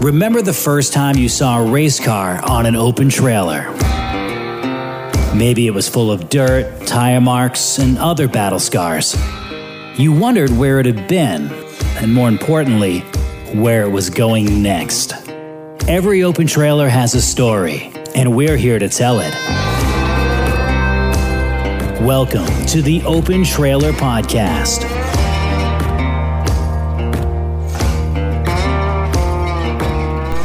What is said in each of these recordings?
Remember the first time you saw a race car on an open trailer? Maybe it was full of dirt, tire marks, and other battle scars. You wondered where it had been, and more importantly, where it was going next. Every open trailer has a story, and we're here to tell it. Welcome to the Open Trailer Podcast.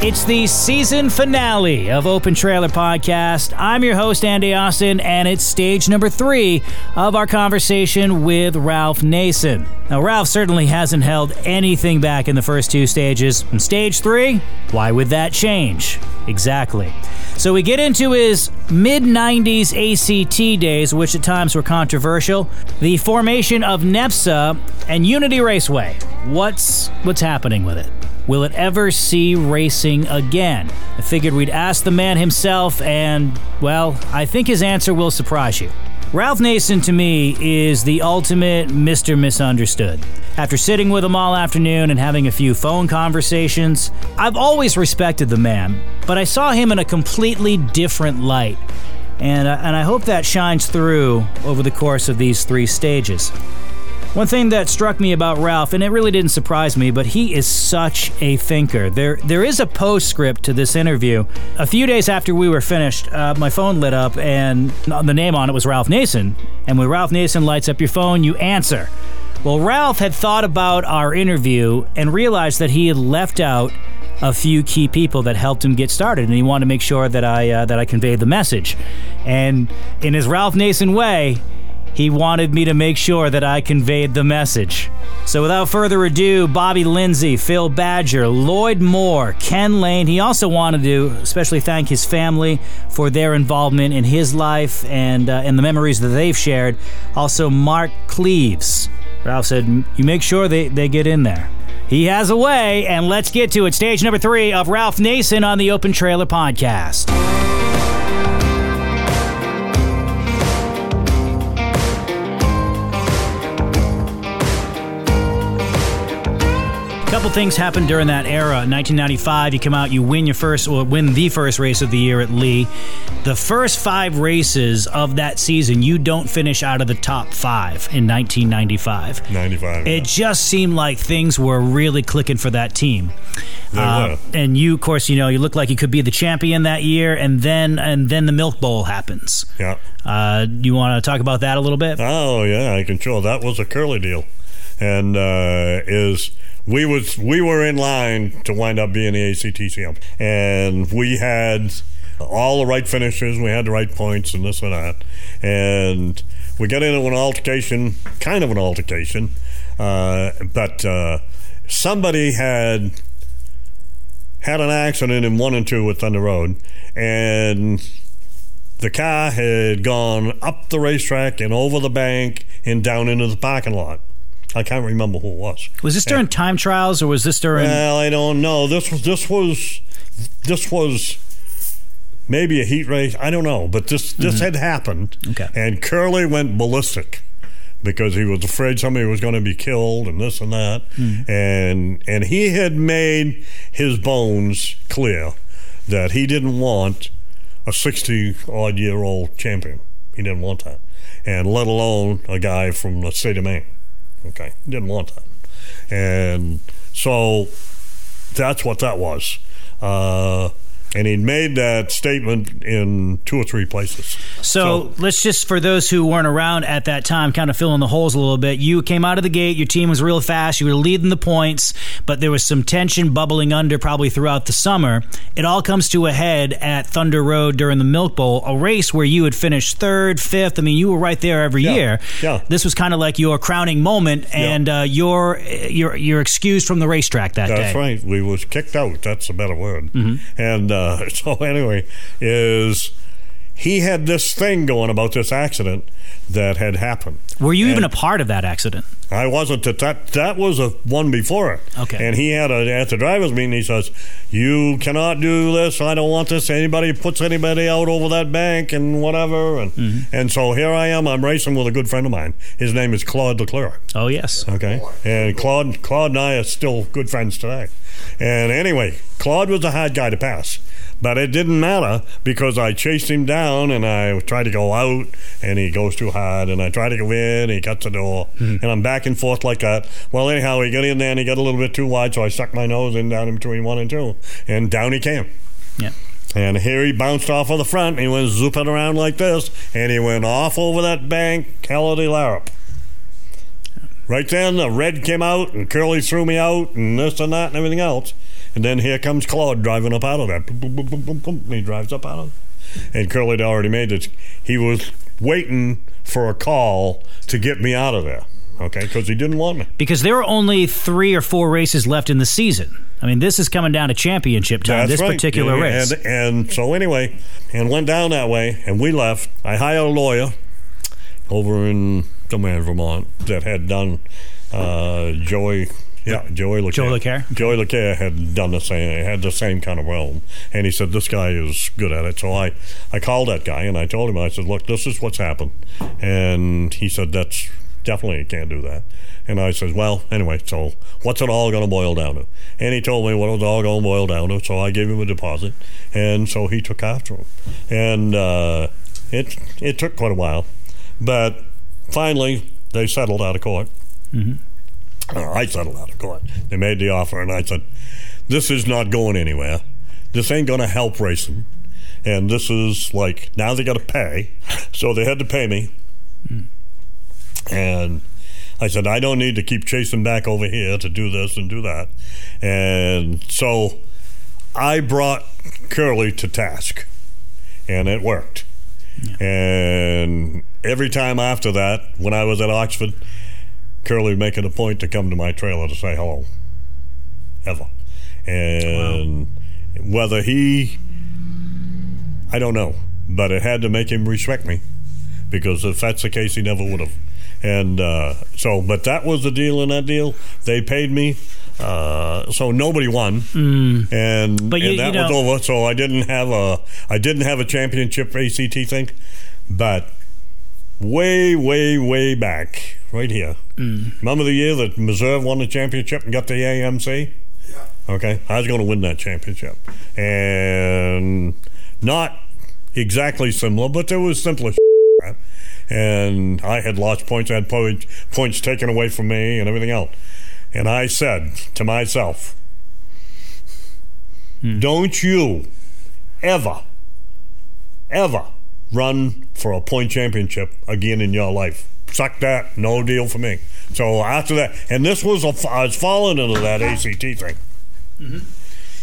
It's the season finale of Open Trailer Podcast. I'm your host, Andy Austin, and it's stage number three of our conversation with Ralph Nason. Now, Ralph certainly hasn't held anything back in the first two stages. In stage three, why would that change? Exactly. So we get into his mid 90s ACT days, which at times were controversial, the formation of NEPSA and Unity Raceway. What's what's happening with it? Will it ever see racing again? I figured we'd ask the man himself, and, well, I think his answer will surprise you. Ralph Nason to me is the ultimate Mr. Misunderstood. After sitting with him all afternoon and having a few phone conversations, I've always respected the man, but I saw him in a completely different light. And, uh, and I hope that shines through over the course of these three stages. One thing that struck me about Ralph, and it really didn't surprise me, but he is such a thinker. There, there is a postscript to this interview. A few days after we were finished, uh, my phone lit up, and the name on it was Ralph Nason. And when Ralph Nason lights up your phone, you answer. Well, Ralph had thought about our interview and realized that he had left out a few key people that helped him get started, and he wanted to make sure that I uh, that I conveyed the message. And in his Ralph Nason way, he wanted me to make sure that I conveyed the message. So without further ado, Bobby Lindsay, Phil Badger, Lloyd Moore, Ken Lane. He also wanted to especially thank his family for their involvement in his life and uh, and the memories that they've shared. Also, Mark Cleves. Ralph said, "You make sure they, they get in there." He has a way, and let's get to it. Stage number three of Ralph Nason on the Open Trailer Podcast. Couple things happened during that era. 1995, you come out, you win your first, or win the first race of the year at Lee. The first five races of that season, you don't finish out of the top five in 1995. 95. It just seemed like things were really clicking for that team. Uh, and you, of course, you know, you look like you could be the champion that year, and then and then the Milk Bowl happens. Yeah. Uh, you want to talk about that a little bit? Oh yeah, I can show. That was a curly deal, and uh, is we was we were in line to wind up being the ACT champ, and we had all the right finishes. We had the right points and this and that, and we got into an altercation, kind of an altercation, uh, but uh, somebody had had an accident in one and two with Thunder Road, and the car had gone up the racetrack and over the bank and down into the parking lot. I can't remember who it was. Was this during time trials or was this during? well, I don't know. This was this was this was maybe a heat race. I don't know, but this this mm-hmm. had happened. Okay. And Curly went ballistic because he was afraid somebody was going to be killed and this and that. Mm. And and he had made his bones clear that he didn't want a 60 odd year old champion. He didn't want that. And let alone a guy from the state of Maine. Okay. Didn't want that. And so that's what that was. Uh, and he'd made that statement in two or three places. So, let's just, for those who weren't around at that time, kind of fill in the holes a little bit. You came out of the gate, your team was real fast, you were leading the points, but there was some tension bubbling under probably throughout the summer. It all comes to a head at Thunder Road during the Milk Bowl, a race where you had finished third, fifth. I mean, you were right there every Yeah, year. yeah. This was kind of like your crowning moment, and uh, you're, you're, you're excused from the racetrack that That's day. That's right. We was kicked out. That's a better word. And uh, so anyway, is he had this thing going about this accident that had happened. Were you And- even a part of that accident? I wasn't at that. That was a one before it. Okay. And he had a at the drivers' meeting. He says, "You cannot do this. I don't want this. Anybody puts anybody out over that bank and whatever." And Mm-hmm. and so here I am. I'm racing with a good friend of mine. His name is Claude Leclerc. Oh yes. Okay. And Claude Claude and I are still good friends today. And anyway, Claude was a hard guy to pass. But it didn't matter because I chased him down and I tried to go out and he goes too hard and I try to go in and he cuts the door mm-hmm. and I'm back and forth like that. Well, anyhow, he got in there and he got a little bit too wide, so I stuck my nose in down in between one and two and down he came. Yeah. And here he bounced off of the front and he went zooping around like this and he went off over that bank, Holiday Larup. Right then, the red came out and Curly threw me out and this and that and everything else. And then here comes Claude driving up out of that. Boom, boom, boom, boom, boom, boom, and he drives up out of it. And Curly had already made it. He was waiting for a call to get me out of there, okay, because he didn't want me. Because there are only three or four races left in the season. I mean, this is coming down to championship time. That's this right. particular Yeah, race. And, and so anyway, and went down that way, and we left. I hired a lawyer over in somewhere in Vermont that had done uh, Joey. Yeah, Joey Laquerre. Joey Laquerre? Joey Laquerre had done the same, had the same kind of realm, and he said this guy is good at it. So I, I called that guy and I told him, I said, look, this is what's happened, and he said that's definitely you can't do that. And I said, well, anyway, so what's it all going to boil down to? And he told me what it was all going to boil down to. So I gave him a deposit, and so he took after him, and uh, it it took quite a while, but finally they settled out of court. Uh, I settled out of court. They made the offer, and I said, "This is not going anywhere. This ain't going to help racing." And this is like now they got to pay, so they had to pay me. And I said, I don't need to keep chasing back over here to do this and do that. And so I brought Curly to task, and it worked. And every time after that, when I was at Oxford, Curly make it a point to come to my trailer to say hello. Ever. And whether he, I don't know, but it had to make him respect me because if that's the case, he never would have. And uh, so, but that was the deal in that deal. They paid me. Uh, so nobody won, and, But you- and that you was know- over. So I didn't have a I didn't have a championship ACT thing, but way, way, way back, right here. Mm. Remember the year that Missouri won the championship and got the AMC? Okay, I was going to win that championship, and not exactly similar, but there was simpler. right? And I had lost points, I had po- points taken away from me, and everything else. And I said to myself, "Don't you ever, ever run for a point championship again in your life. Suck that, no deal for me." So after that, and this was a, I was falling into that ACT thing.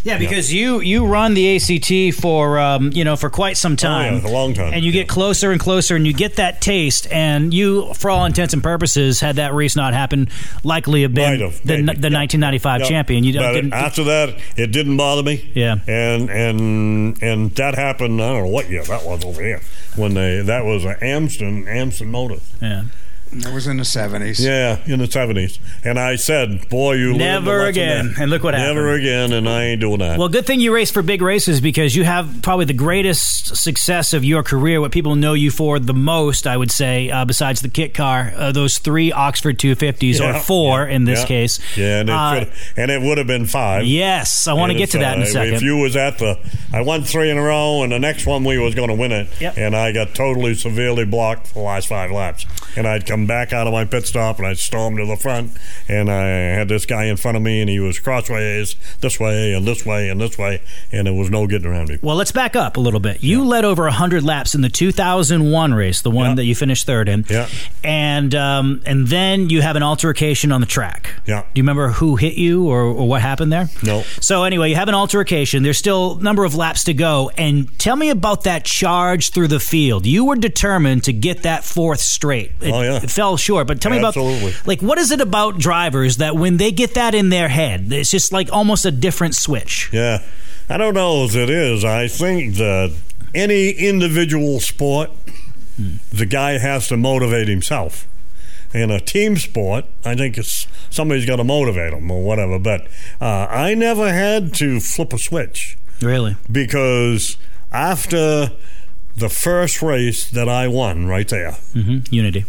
Yeah, because you you run the ACT for um, you know for quite some time, Oh, yeah, a long time. and you get closer and closer, and you get that taste, and you, for all intents and purposes, had that race not happen, likely have been have, the, the Yeah. 1995 Yeah. champion. You didn't, after that, it didn't bother me. Yeah. and and and that happened. I don't know what year that was over here when they that was an Amston Amston Motors. yeah. That was in the 70s. Yeah, in the seventies. And I said, "Boy, you Never lesson again." there. And look what Never happened. Never again, and I ain't doing that. Well, good thing you race for big races because you have probably the greatest success of your career. What people know you for the most, I would say, uh, besides the kit car, uh, those three Oxford 250s or four yeah, in this yeah. case. Yeah, and it, Uh, and it would have been five. yes, I want to get if, to that in a uh, second. If you was at the, I won three in a row, and the next one we was going to win it, Yep. and I got totally severely blocked for the last five laps. And I'd come back out of my pit stop, and I stormed to the front, and I had this guy in front of me, and he was crossways this way and this way and this way, and there was no getting around him. Well, let's back up a little bit. You led over 100 laps in the 2001 race, the one Yeah. that you finished third in. Yeah. And um, and then you have an altercation on the track. Yeah. Do you remember who hit you or, or what happened there? No. So anyway, you have an altercation. There's still a number of laps to go. And tell me about that charge through the field. You were determined to get that fourth straight. It, Oh, yeah. Fell short. But tell me Absolutely. about like what is it about drivers that when they get that in their head, it's just like almost a different switch. Yeah. I don't know as it is. I think that any individual sport, the guy has to motivate himself. In a team sport, I think it's somebody's got to motivate them or whatever. But uh, I never had to flip a switch Really? because after the first race that I won, right there, hmm Unity.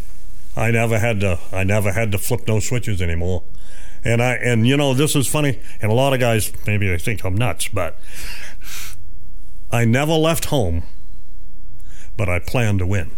I never had to. I never had to flip no switches anymore. And I and you know this is funny, and a lot of guys maybe they think I'm nuts, but I never left home, but I plan to win.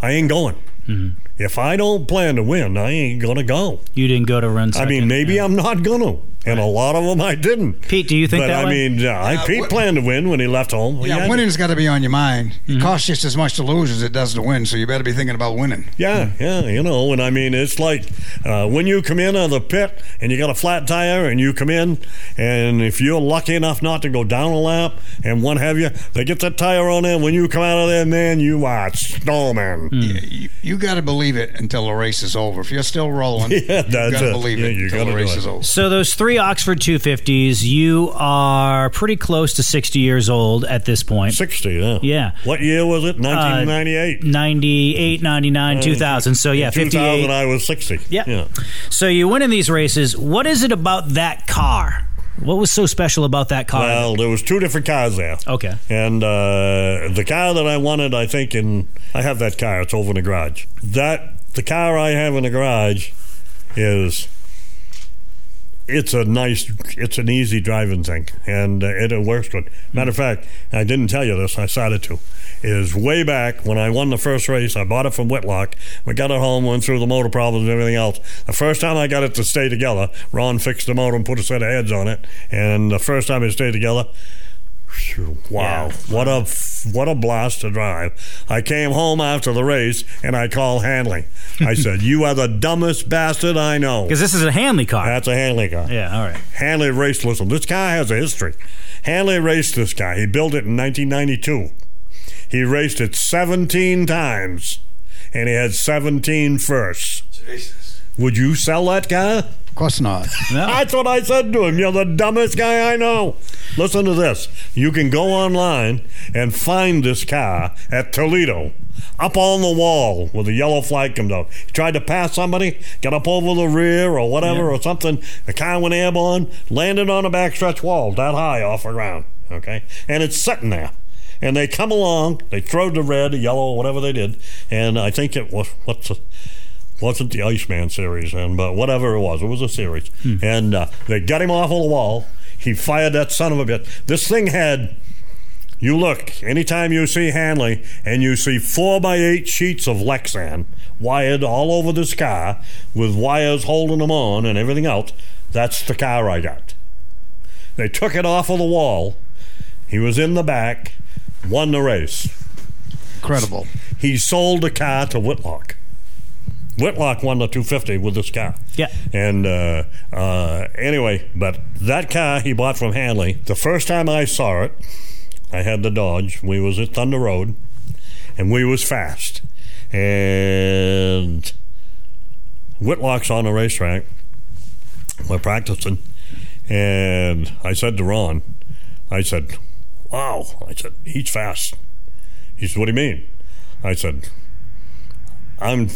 I ain't going. Mm-hmm. If I don't plan to win, I ain't gonna go. You didn't go to run. I mean, maybe Yeah. I'm not gonna, and a lot of them I didn't. Pete, do you think but that I way? mean, yeah, I Uh, Pete what- planned to win when he left home. He Yeah, had- winning's got to be on your mind. Mm-hmm. It costs just as much to lose as it does to win, so you better be thinking about winning. Yeah, yeah, you know, and I mean, it's like uh, when you come in out of the pit and you got a flat tire and you come in, and if you're lucky enough not to go down a lap and what have you, they get that tire on there. When you come out of there, man, you are snowman. You, you got to believe it until the race is over. If you're still rolling, Yeah, you got to believe Yeah, it you until gotta the race it. is over. So those three Oxford 250s, you are pretty close to 60 years old at this point. 60, yeah. Yeah. What year was it? 1998. 98, 99, 2000. So yeah, In 2000, 58. I was 60. Yeah. yeah. So you win in these races. What is it about that car? What was so special about that car? Well, there was two different cars there. okay. And uh, the car that I wanted, I think, in I have that car. It's over in the garage. That the car I have in the garage is it's a nice, it's an easy driving thing, and uh, it, it works good. Matter of fact, I didn't tell you this. I started to. Is way back when I won the first race. I bought it from Whitlock. We got it home, went through the motor problems and everything else. The first time I got it to stay together, Ron fixed the motor and put a set of heads on it. And the first time it stayed together, Wow, Yeah. what a what a blast to drive! I came home after the race and I called Hanley. I said, "You are the dumbest bastard I know." Because this is a Hanley car. That's a Hanley car. yeah. All right. Hanley raced. Listen, this car has a history. Hanley raced this car. He built it in 1992. He raced it 17 times, and he had 17 firsts. Would you sell that car? Of course not. No. That's what I said to him. You're the dumbest guy I know. Listen to this. You can go online and find this car at Toledo, up on the wall where the yellow flag comes out. He tried to pass somebody, got up over the rear or whatever Yeah. or something. The car went airborne, landed on a backstretch wall that high off the ground. Okay, and it's sitting there. And they come along, they throw the red, the yellow, whatever they did, and I think it was what's the wasn't the Iceman series, and but whatever it was, it was a series. And uh, they got him off of the wall. He fired that son of a bit. This thing had. You look anytime you see Hanley and you see four by eight sheets of Lexan wired all over this car with wires holding them on and everything else. That's the car I got. They took it off of the wall. He was in the back, won the race Incredible. he sold the car to Whitlock. Whitlock won the 250 with this car. Yeah. And uh, uh, anyway, but that car he bought from Hanley. The first time I saw it, I had the Dodge. We was at Thunder Road, and we was fast. And Whitlock's on the racetrack. We're practicing, and I said to Ron, I said, "Wow!" I said, "He's fast." He said, "What do you mean?" I said, "I'm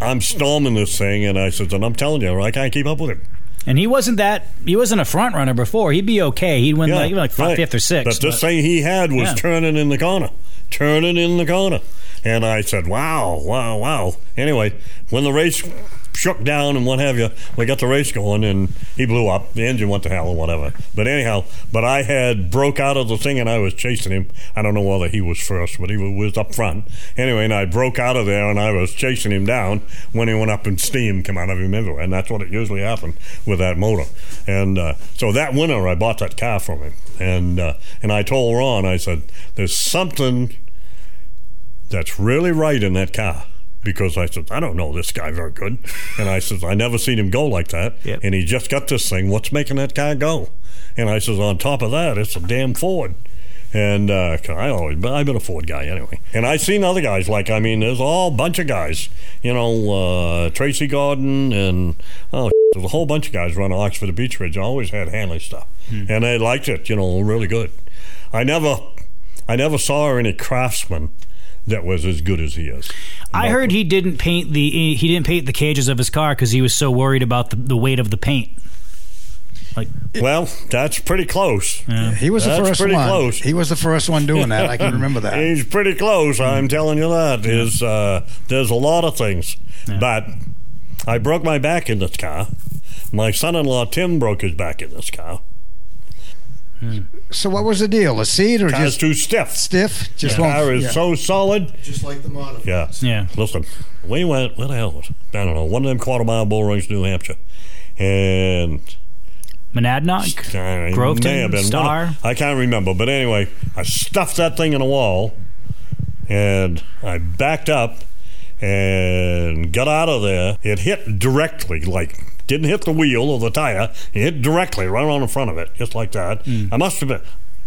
I'm storming this thing," and I said, "And I'm telling you, I can't keep up with him." And he wasn't that. He wasn't a front runner before. He'd be okay. He'd win like, even like right. fifth or sixth. But this thing he had was Yeah. turning in the corner, turning in the corner. And I said, wow, wow, wow. Anyway, when the race shook down and what have you, we got the race going and he blew up. The engine went to hell or whatever. But anyhow, but I had broke out of the thing and I was chasing him. I don't know whether he was first, but he was up front. Anyway, and I broke out of there and I was chasing him down when he went up and steam came out of him everywhere. And that's what it usually happened with that motor. And uh, so that winter, I bought that car from him. And uh, and I told Ron, I said, "There's something that's really right in that car." Because I said, I don't know this guy very good. And I said, I never seen him go like that. Yep. And he just got this thing. What's making that guy go? And I says, on top of that, it's a damn Ford. And uh, I always, but I've been a Ford guy anyway. And I've seen other guys like, I mean, there's all bunch of guys. You know, uh, Tracy Gordon and oh, there's a whole bunch of guys run Oxford to Beech Ridge. I always had Hanley stuff, and they liked it. You know, really good. I never, I never saw any craftsman that was as good as he is. I heard he didn't paint the he didn't paint the cages of his car because he was so worried about the, the weight of the paint. Like, Well, that's pretty close. He was the first pretty one. close. He was the first one doing that. I can remember that. He's pretty close. I'm telling you that. Is uh, there's a lot of things, but I broke my back in this car. My son-in-law Tim broke his back in this car. Hmm. So what was the deal? A seat or Car's just too stiff. stiff? Just The won't- car is yeah. so solid. Just like the model. Yeah. yeah, Listen, we went. Where the hell was it? I don't know. One of them quarter mile bull rings, New Hampshire, and Monadnock, I Groveton, may have been. Star. I can't remember, but anyway, I stuffed that thing in a wall, and I backed up and got out of there. It hit directly, like didn't hit the wheel or the tire. It hit directly right on the front of it, just like that. Hmm. I must have been.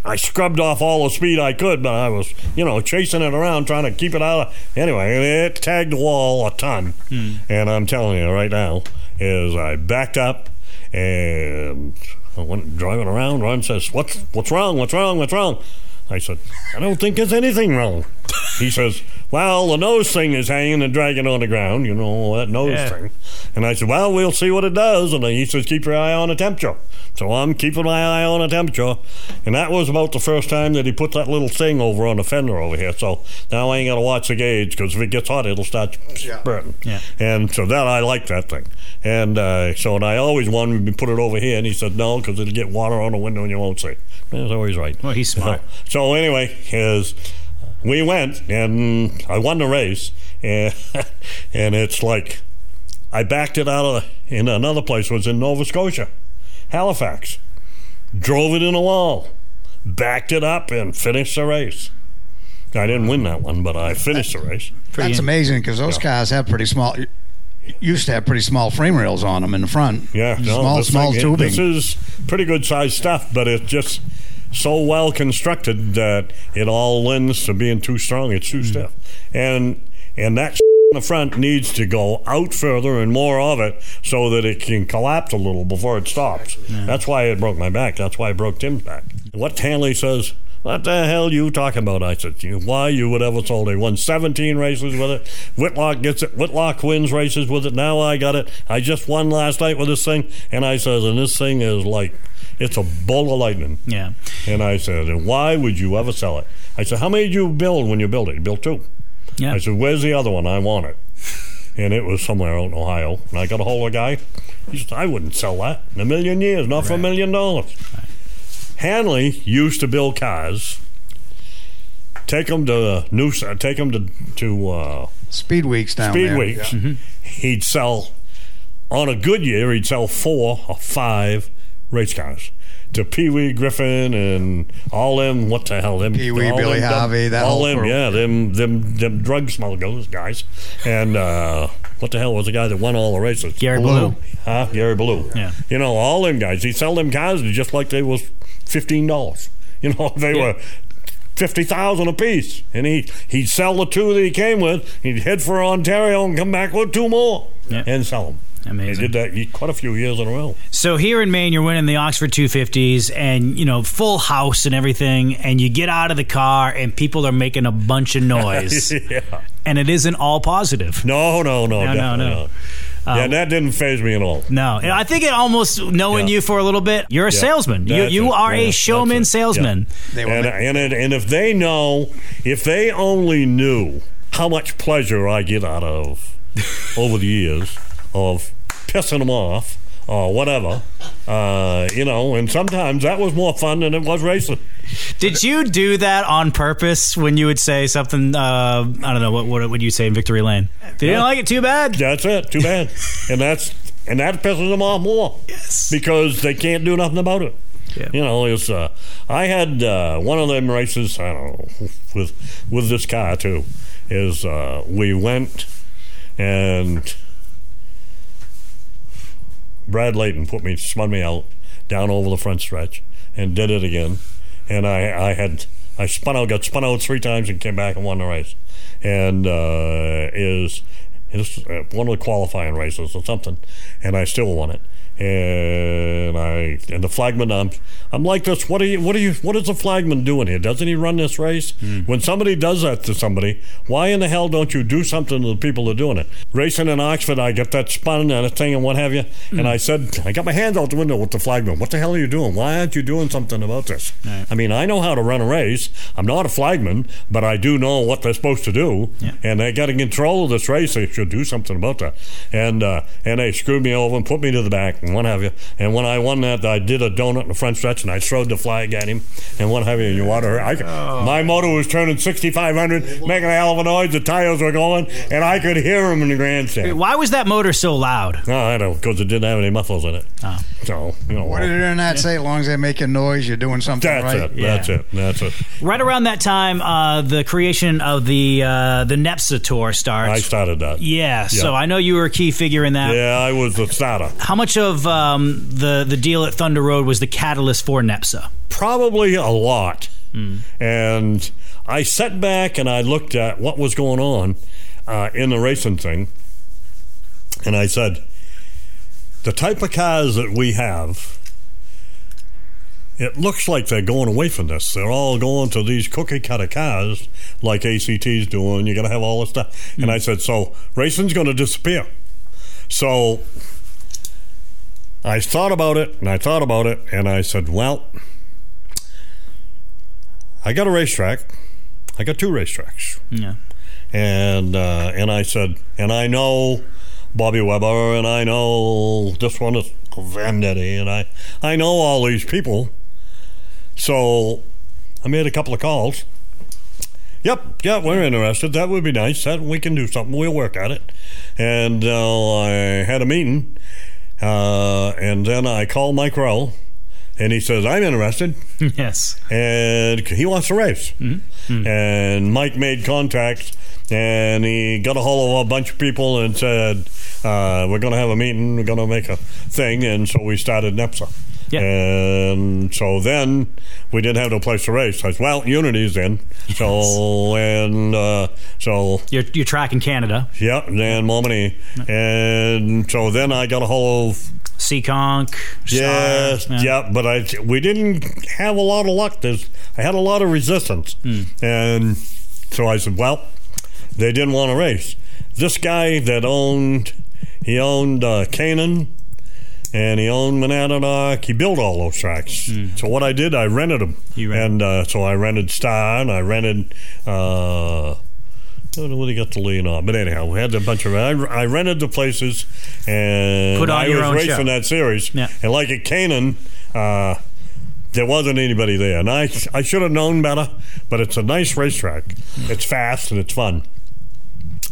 I scrubbed off all the speed I could, but I was, you know, chasing it around, trying to keep it out of. Anyway, it tagged the wall a ton. Hmm. And I'm telling you right now, is I backed up and I went driving around. Ron says, "What's what's wrong? What's wrong? What's wrong?" I said, "I don't think there's anything wrong." He says, "Well, the nose thing is hanging and dragging on the ground. You know that nose Yeah. thing." And I said, "Well, we'll see what it does." And he says, "Keep your eye on the temperature." So I'm keeping my eye on the temperature, and that was about the first time that he put that little thing over on the fender over here. So now I ain't got to watch the gauge because if it gets hot, it'll start spurting. Yeah. And so that I like that thing. And uh, so and I always wanted to put it over here, and he said no because it'll get water on the window and you won't see. He's always right. Well, he's smart. So anyway, his we went and I won the race, and and it's like I backed it out of in another place was in Nova Scotia, Halifax, drove it in a wall, backed it up, and finished the race. I didn't win that one, but I finished the race. Pretty That's amazing because those cars have pretty small. Used to have pretty small frame rails on them in the front. Yeah, no, small, small thing- tubing. This is pretty good sized stuff, but it's just so well constructed that it all lends to being too strong. It's too mm. stiff, and and that in the front needs to go out further and more of it so that it can collapse a little before it stops. That's why it broke my back. That's why I broke Tim's back. What Hanley says. What the hell you talking about? I said, why you would ever sold it? Won 17 races with it. Whitlock gets it. Whitlock wins races with it. Now I got it. I just won last night with this thing. And I says, and this thing is like, it's a bolt of lightning. yeah. And I said, and why would you ever sell it? I said, how many did you build when you built it? You built two. Yeah. I said, where's the other one? I want it. And it was somewhere out in Ohio. And I got a hold of a guy. He said, I wouldn't sell that in a million years, not for a million dollars. Hanley used to build cars, take them to new, take them to to uh, Speed weeks down speed there. weeks. Yeah. He'd sell on a good year. He'd sell four or five race cars to Pee Wee Griffin and all them. What the hell? Them Pee Wee, all Billy them, Harvey, that all them. crew. Yeah, them them them drug smugglers guys. And uh, what the hell was the guy that won all the races? Gary Blue. Blue. Huh? Gary Blue. Yeah. You know, all them guys. He'd sell them cars just like they was fifteen dollars. You know, they Yeah. were fifty thousand apiece. And he he'd sell the two that he came with. He'd head for Ontario and come back with two more Yeah. and sell them. Amazing. He did that quite a few years in a row. So here in Maine, you're winning the Oxford 250s, and you know full house and everything, and you get out of the car, and people are making a bunch of noise, yeah. and it isn't all positive. No, no, no, No, no, definitely no. not. Um, yeah, that didn't phase me at all. No, and I think it almost knowing Yeah. you for a little bit, you're a Yeah. salesman. You you are Yeah, a showman it. salesman. They were And, ma- and, it, and if they know, if they only knew how much pleasure I get out of over the years of pissing them off or whatever, uh, you know, and sometimes that was more fun than it was racing. Did you do that on purpose when you would say something? Uh, I don't know what what would you say in Victory Lane? If you didn't like it, too bad. That's it. Too bad. and that's and that pisses them off more. Yes. because they can't do nothing about it. Yeah. You know, it's uh, I had uh, one of them races. I don't know with with this car too. Is uh, we went and Brad Leighton put me spun me out down over the front stretch and did it again, and I I had I spun out got spun out three times and came back and won the race, and uh, is is uh, one of the qualifying races or something, and I still won it. And I and the flagman. I'm I'm like this. What are you? What are you? What is the flagman doing here? Doesn't he run this race? When somebody does that to somebody, why in the hell don't you do something to the people that are doing it? Racing in Oxford, I get that spun and a thing and what have you. And I said, I got my hands out the window with the flagman. What the hell are you doing? Why aren't you doing something about this? Right. I mean, I know how to run a race. I'm not a flagman, but I do know what they're supposed to do. Yeah. And they got in control of this race. They should do something about that. And uh, and they screwed me over and put me to the back and what have you. And when I won that, I did a donut in the front stretch and I throwed the flag at him and what have you. And you water. I, My motor was turning 6,500, making a hell of a noise. The tires were going, and I could hear them in the grandstand. Why was that motor so loud? No, I don't, because it didn't have any muffles in it. Oh. So you know. What did the internet say? As long as they're making noise, you're doing something that's right. it. Yeah. That's it. That's it. Right around that time, uh, the creation of the uh, the NEPSA tour starts. I started that. yeah, so I know you were a key figure in that. Yeah, I was the starter. How much of um, the the deal at Thunder Road was the catalyst for NEPSA? Probably a lot. And I sat back and I looked at what was going on uh, in the racing thing, and I said, the type of cars that we have, it looks like they're going away from this. They're all going to these cookie cutter cars like ACT's doing. You're going to have all this stuff. And I said, so racing's going to disappear. So I thought about it and I thought about it and I said, well, I got a racetrack. I got two racetracks. Yeah. And uh, and I said, and I know Bobby Weber, and I know this one is Vendetti, and I I know all these people. So I made a couple of calls. Yep, yeah, we're interested. That would be nice. That we can do something. We'll work at it. And uh, I had a meeting, uh, and then I called Mike Rowe, and he says I'm interested yes. and he wants to race. And Mike made contacts, and he got a hold of a bunch of people and said, uh, "We're going to have a meeting. We're going to make a thing." And so we started NEPSA. Yeah. And so then we didn't have no place to race. I said, "Well, Unity's in." So and uh, so You're, you're tracking Canada. yeah, and Momini, and so then I got a hold of Seekonk. Yes, Star, yeah. but I we didn't have a lot of luck. There's I had a lot of resistance, and so I said, well, they didn't want to race. This guy that owned, he owned uh, Canaan, and he owned Monadnock. He built all those tracks. So what I did, I rented them, You rented and uh, so I rented Star, and I rented. Uh, I don't know what he got the lean on, but anyhow, we had a bunch of. I, I rented the places, and Put on I your was own racing show. that series. Yeah. And like at Canaan, uh, there wasn't anybody there, and I I should have known better. But it's a nice racetrack. It's fast and it's fun.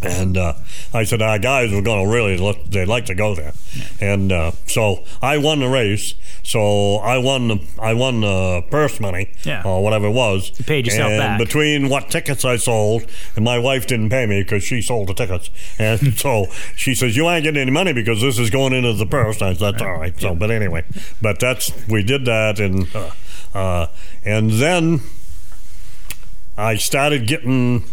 And uh, I said, our guys were going to really, let, they'd like to go there. And uh, so I won the race. So I won the, I won the purse money, Yeah. or whatever it was. You paid yourself and back. between what tickets I sold, and my wife didn't pay me because she sold the tickets. And so she says, you ain't getting any money because this is going into the purse. And I said, that's all right. So, but anyway, but that's, we did that. And, uh, uh, and then I started getting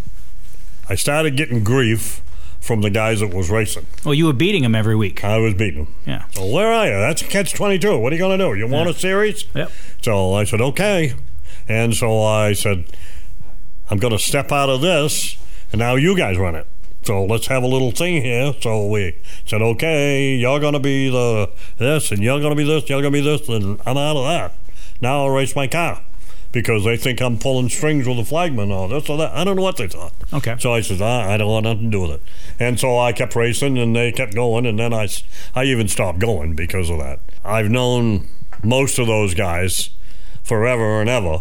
I started getting grief from the guys that was racing. Well, you were beating him every week. I was beating them. Yeah. So where are you? That's a catch twenty two. What are you going to do? You want a series? Yep. So I said okay, and so I said I'm going to step out of this, and now you guys run it. So let's have a little thing here. So we said okay, you're going to be the this, and you're going to be this, you're going to be this, and I'm out of that. Now I'll race my car. Because they think I'm pulling strings with the flagman or this or that. I don't know what they thought. Okay. So I says, ah, I don't want nothing to do with it. And so I kept racing and they kept going. And then I, I even stopped going because of that. I've known most of those guys forever and ever.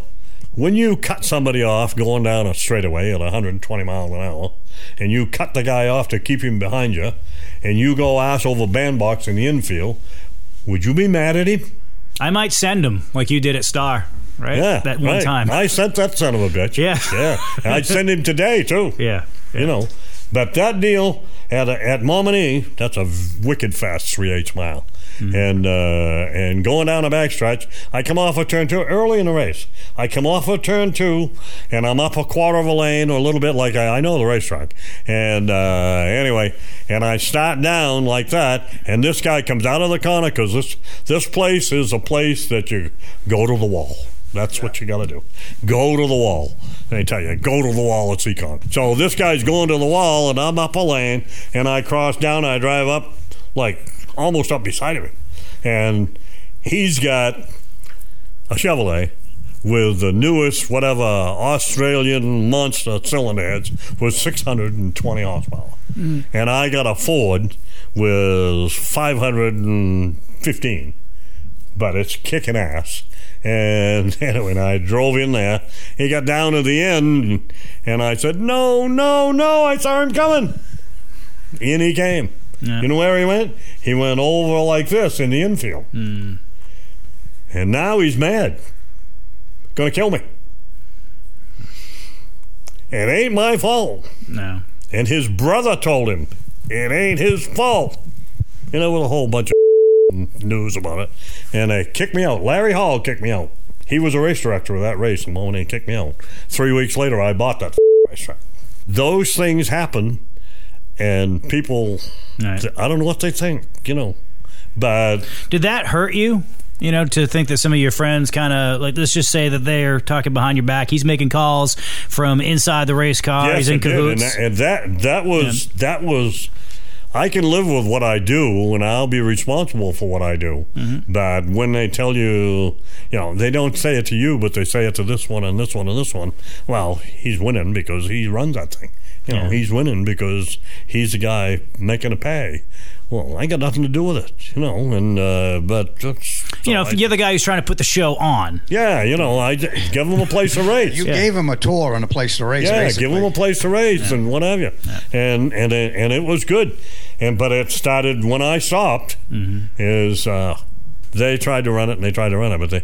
When you cut somebody off going down a straightaway at 120 miles an hour, and you cut the guy off to keep him behind you, and you go ass over bandbox in the infield, would you be mad at him? I might send him like you did at Star, right? Yeah, That one right. time. I sent that son of a bitch. Yeah. yeah. I'd send him today too. yeah. You know, but that deal at at Momini, that's a wicked fast three eighths mile, and uh, and going down a backstretch. I come off a turn two early in the race. I come off a turn two, and I'm up a quarter of a lane or a little bit like I, I know the racetrack. And uh, anyway, and I start down like that, and this guy comes out of the corner because this this place is a place that you go to the wall. That's what you got to do. Go to the wall. They tell you, go to the wall at Seekonk. So this guy's going to the wall, and I'm up a lane, and I cross down. I drive up, like almost up beside him, and he's got a Chevrolet with the newest whatever Australian monster cylinder heads with 620 horsepower, mm. and I got a Ford with 515 but it's kicking ass. And anyway, I drove in there. He got down to the end, and I said, "No, no, no!" I saw him coming. In he came. Yeah. You know where he went? He went over like this in the infield, Hmm. and now he's mad. Gonna kill me. It ain't my fault. No. And his brother told him it ain't his fault. You know, with a whole bunch of news about it. And they kicked me out. Larry Hall kicked me out. He was a race director of that race the moment he kicked me out. Three weeks later, I bought that racetrack. Those things happen, and people, Right. I don't know what they think, you know. But Did that hurt you? You know, to think that some of your friends kind of like, let's just say that they're talking behind your back. He's making calls from inside the race car. yes, He's in did. And cahoots. that, and that that was that was. I can live with what I do, and I'll be responsible for what I do. Mm-hmm. But when they tell you, you know, they don't say it to you, but they say it to this one and this one and this one. Well, he's winning because he runs that thing. You know, Yeah. he's winning because he's the guy making a pay. Well, I got nothing to do with it, you know. And uh, but that's, you know, if I- you're the guy who's trying to put the show on. yeah, you know, I give them a place to race. You Yeah. gave him a tour and a place to race. Yeah, basically. give them a place to race and what have you, and and it, and it was good, and but it started when I stopped. Is uh, they tried to run it and they tried to run it, but they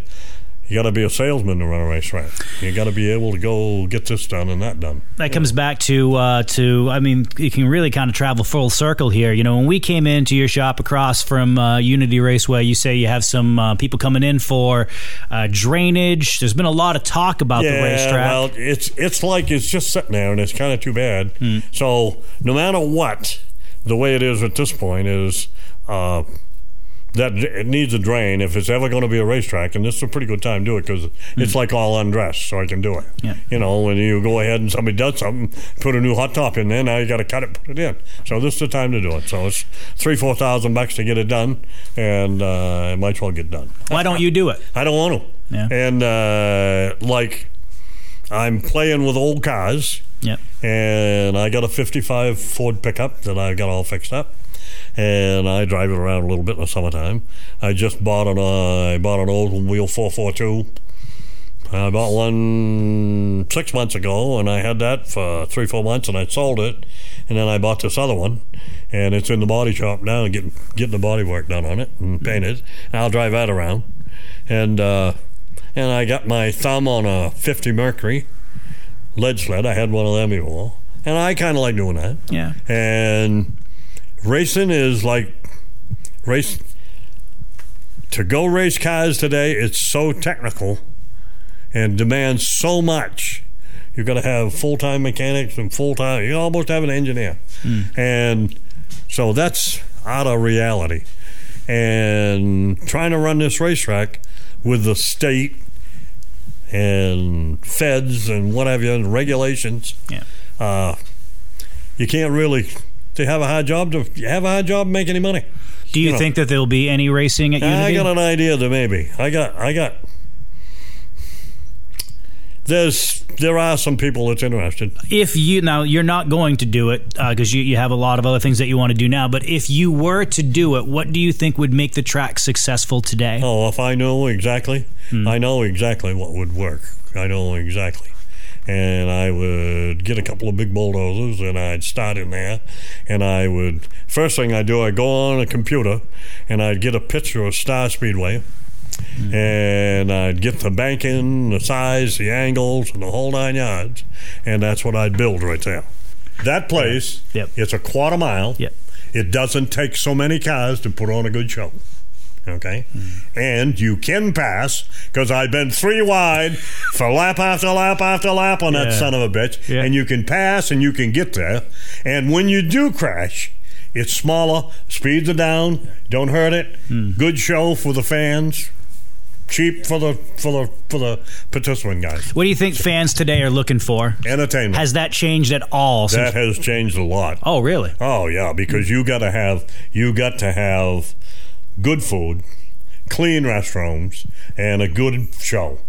you got to be a salesman to run a racetrack. You got to be able to go get this done and that done. That comes back to uh, to I mean, you can really kind of travel full circle here. You know, when we came into your shop across from uh, Unity Raceway, you say you have some uh, people coming in for uh, drainage. There's been a lot of talk about the racetrack. well, it's it's like it's just sitting there, and it's kind of too bad. Hmm. So no matter what, the way it is at this point is. That it needs a drain if it's ever going to be a racetrack, and this is a pretty good time to do it because it's like all undressed, so I can do it. Yeah. You know, when you go ahead and somebody does something, put a new hot top in there, now you got to cut it, put it in. So this is the time to do it. So it's three, four thousand bucks to get it done, and uh, it might as well get done. Why don't you do it? I don't want to. Yeah. And uh, like, I'm playing with old cars, Yep. and I got a '55 Ford pickup that I got all fixed up, and I drive it around a little bit in the summertime. I just bought an uh, I bought an old wheel 442. I bought one six months ago, and I had that for three, four months, and I sold it, and then I bought this other one, and it's in the body shop now, and getting getting the body work done on it and painted. And I'll drive that around, and uh, and I got my thumb on a 50 Mercury lead sled. I had one of them before, and I kind of like doing that. Yeah. And racing is like race to go race cars today. It's so technical and demands so much. You've got to have full time mechanics and full time. You almost have an engineer, and so that's out of reality. And trying to run this racetrack with the state and feds and what whatever and regulations Yeah. uh, you can't really to have a high job to have a high job make any money. Do you You know. think that there will be any racing at I got an idea that maybe I got I got there's there are some people that's interested. if you now you're not going to do it because you, you have a lot of other things that you want to do now but if you were to do it what do you think would make the track successful today Oh, if I know exactly, Hmm. I know exactly what would work. I know exactly. And I would get a couple of big bulldozers and I'd start in there. And I would, first thing I do, I go on a computer and I'd get a picture of Star Speedway. And I'd get the banking, the size, the angles, and the whole nine yards. And that's what I'd build right there. That place, Yep. it's a quarter mile. Yep. It doesn't take so many cars to put on a good show. Okay, and you can pass because I've been three wide for lap after lap after lap on that son of a bitch, Yeah. and you can pass and you can get there. And when you do crash, it's smaller, speeds are down, don't hurt it. Hmm. Good show for the fans, cheap for the for the for the participant guys. What do you think fans today are looking for? Entertainment Has that changed at all? Since, that has changed a lot. oh, really? Oh yeah, because you got to have you got to have good food, clean restrooms, and a good show,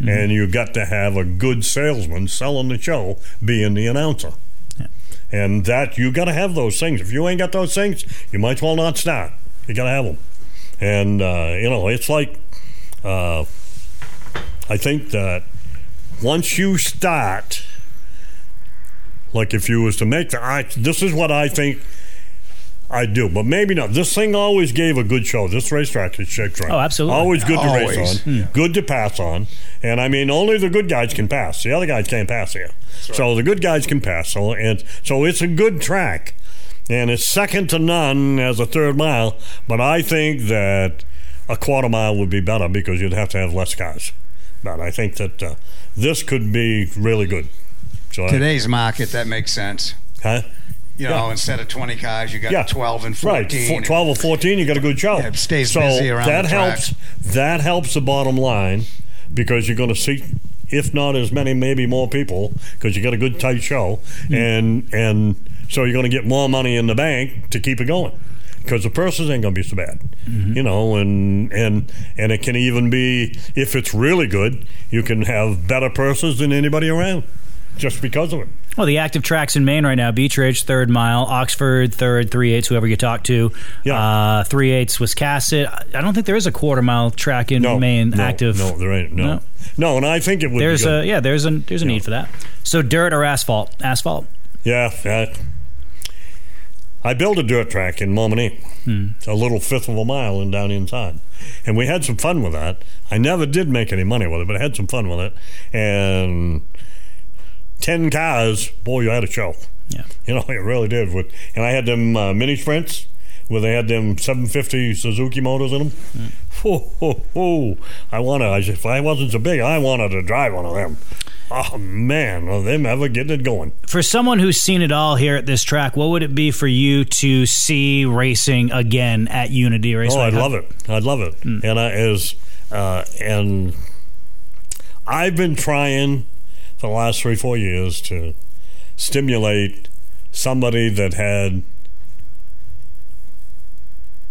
and you got to have a good salesman selling the show, being the announcer. And that you got to have those things. If you ain't got those things, you might as well not start. You got to have them. And uh, you know, it's like uh, I think that once you start like if you was to make the I this is what I think I do, but maybe not. This thing always gave a good show. This racetrack is shaped right. Oh, absolutely. Always good to Always. race on, good to pass on, and I mean only the good guys can pass. The other guys can't pass here, so the good guys can pass. So and so it's a good track, and it's second to none as a third mile. But I think that a quarter mile would be better because you'd have to have less cars. But I think that uh, this could be really good. So I- Today's market, that makes sense. huh? You know, Yeah. instead of 20 cars, you got Yeah. 12 and Right, 14. Four- twelve or fourteen, you got a good show. Yeah, stays so busy around that the helps. That helps the bottom line because you're going to see, if not as many, maybe more people because you got a good tight show, Hmm. and and so you're going to get more money in the bank to keep it going. Because the purses ain't gonna be so bad, Mm-hmm. you know, and and and it can even be if it's really good, you can have better purses than anybody around, just because of it. Well, the active tracks in Maine right now: Beech Ridge, third mile; Oxford, third; three eighths. Whoever you talk to, Yeah. uh, three eighths. Wiscasset. I don't think there is a quarter mile track in No, Maine no, active. No, there ain't. No, No. no, and I think it would. There's a yeah. There's a there's a need for that. So dirt or asphalt? Asphalt. Yeah, yeah. I built a dirt track in Montmagny, a little fifth of a mile and down inside, and we had some fun with that. I never did make any money with it, but I had some fun with it. And ten cars, boy, you had a show. Yeah. You know, you really did. With and I had them uh, mini sprints where they had them 750 Suzuki motors in them. Ho, ho, ho. I wanted. I, if I wasn't so big, I wanted to drive one of them. Oh man, well, them ever getting it going. For someone who's seen it all here at this track, what would it be for you to see racing again at Unity Raceway? Oh, I'd love it. I'd love it. Hmm. And I is uh, and I've been trying the last three four years to stimulate somebody that had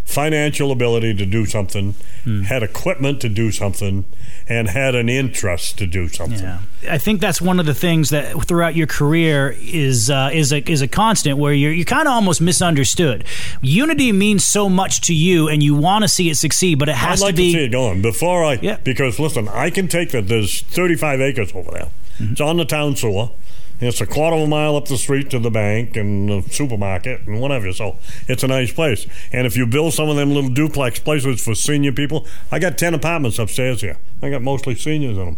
financial ability to do something, Hmm. had equipment to do something, and had an interest to do something. Yeah, I think that's one of the things that throughout your career is uh, is a is a constant where you're you kind of almost misunderstood. Unity means so much to you, and you want to see it succeed, but it I'd has like to to, be. see it going before I. Yeah. Because listen, I can take that. There's 35 acres over there. Mm-hmm. It's on the town sewer. It's a quarter of a mile up the street to the bank and the supermarket and whatever. So it's a nice place. And if you build some of them little duplex places for senior people, I got 10 apartments upstairs here. I got mostly seniors in them.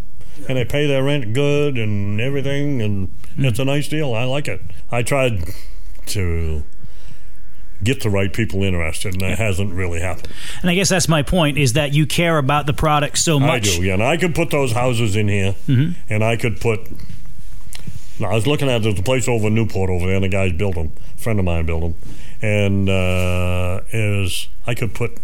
And they pay their rent good and everything. And Mm. it's a nice deal. I like it. I tried to get the right people interested, and that hasn't really happened. And I guess that's my point is that you care about the product so much. I do, yeah. And I could put those houses in here, and I could put. Now, I was looking at there's a place over in Newport over there, and the guys built them. A friend of mine built them, and uh, is I could put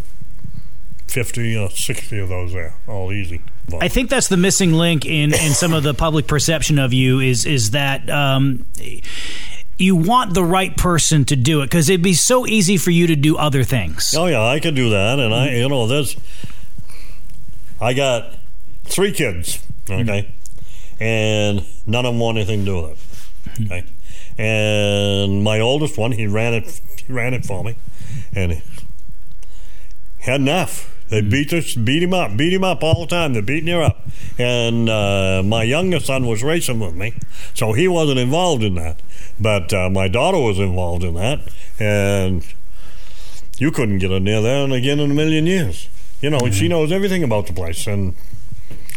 fifty or sixty of those there, all easy. But I think that's the missing link in, in some of the public perception of you is is that um, you want the right person to do it because it'd be so easy for you to do other things. oh yeah, I could do that, and I, you know, there's. I got three kids, mm-hmm. okay, and none of them want anything to do with it. Mm-hmm. Okay, and my oldest one, he ran it. He ran it for me, and he had enough. They beat us, beat him up, beat him up all the time. They're beating her up. And uh, my youngest son was racing with me, so he wasn't involved in that. But uh, my daughter was involved in that, and you couldn't get her near there and again in a million years. You know, and she knows everything about the place, and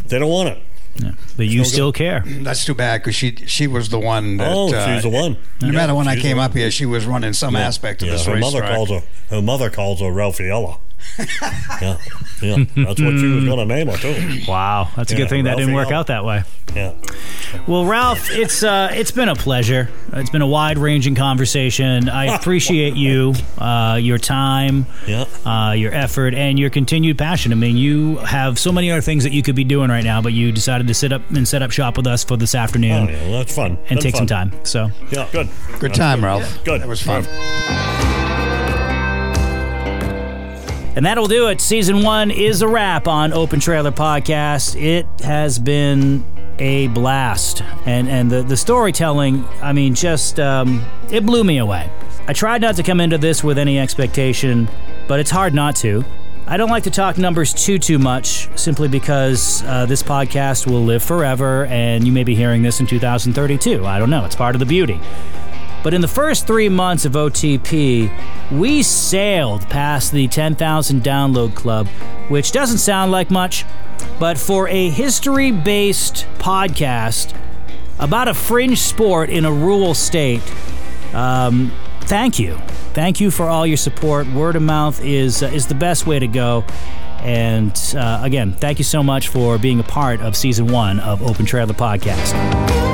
they don't want it. Yeah. But you No still care. That's too bad because she she was the one that. oh, uh, she's the one. No Yeah, matter when I she's the came one. up here, she was running some Yeah. aspect of Yeah, this her mother racetrack. calls her. Her mother calls her Ralphiella. Yeah, yeah. That's what she was going to name her too. Wow, that's a Yeah, good thing that didn't work L. out that way. Yeah. Well, Ralph, it's uh, it's been a pleasure. It's been a wide ranging conversation. I appreciate you, uh, your time, Yeah. uh, your effort, and your continued passion. I mean, you have so many other things that you could be doing right now, but you decided to sit up and set up shop with us for this Oh, afternoon yeah. Well, that's fun. and Been take some time. So, Yeah. Good. Good That's time, Ralph. Good. That was fun. And that'll do it. Season one is a wrap on Open Trailer Podcast. It has been a blast, and and the the storytelling. I mean, just um, it blew me away. I tried not to come into this with any expectation, but it's hard not to. I don't like to talk numbers too too much, simply because uh, this podcast will live forever, and you may be hearing this in 2032. I don't know. It's part of the beauty. But in the first three months of OTP, we sailed past the 10,000 download club, which doesn't sound like much, but for a history based podcast about a fringe sport in a rural state, um, thank you. Thank you for all your support. Word of mouth is, uh, is the best way to go. And uh, again, thank you so much for being a part of season one of Open Trailer Podcast.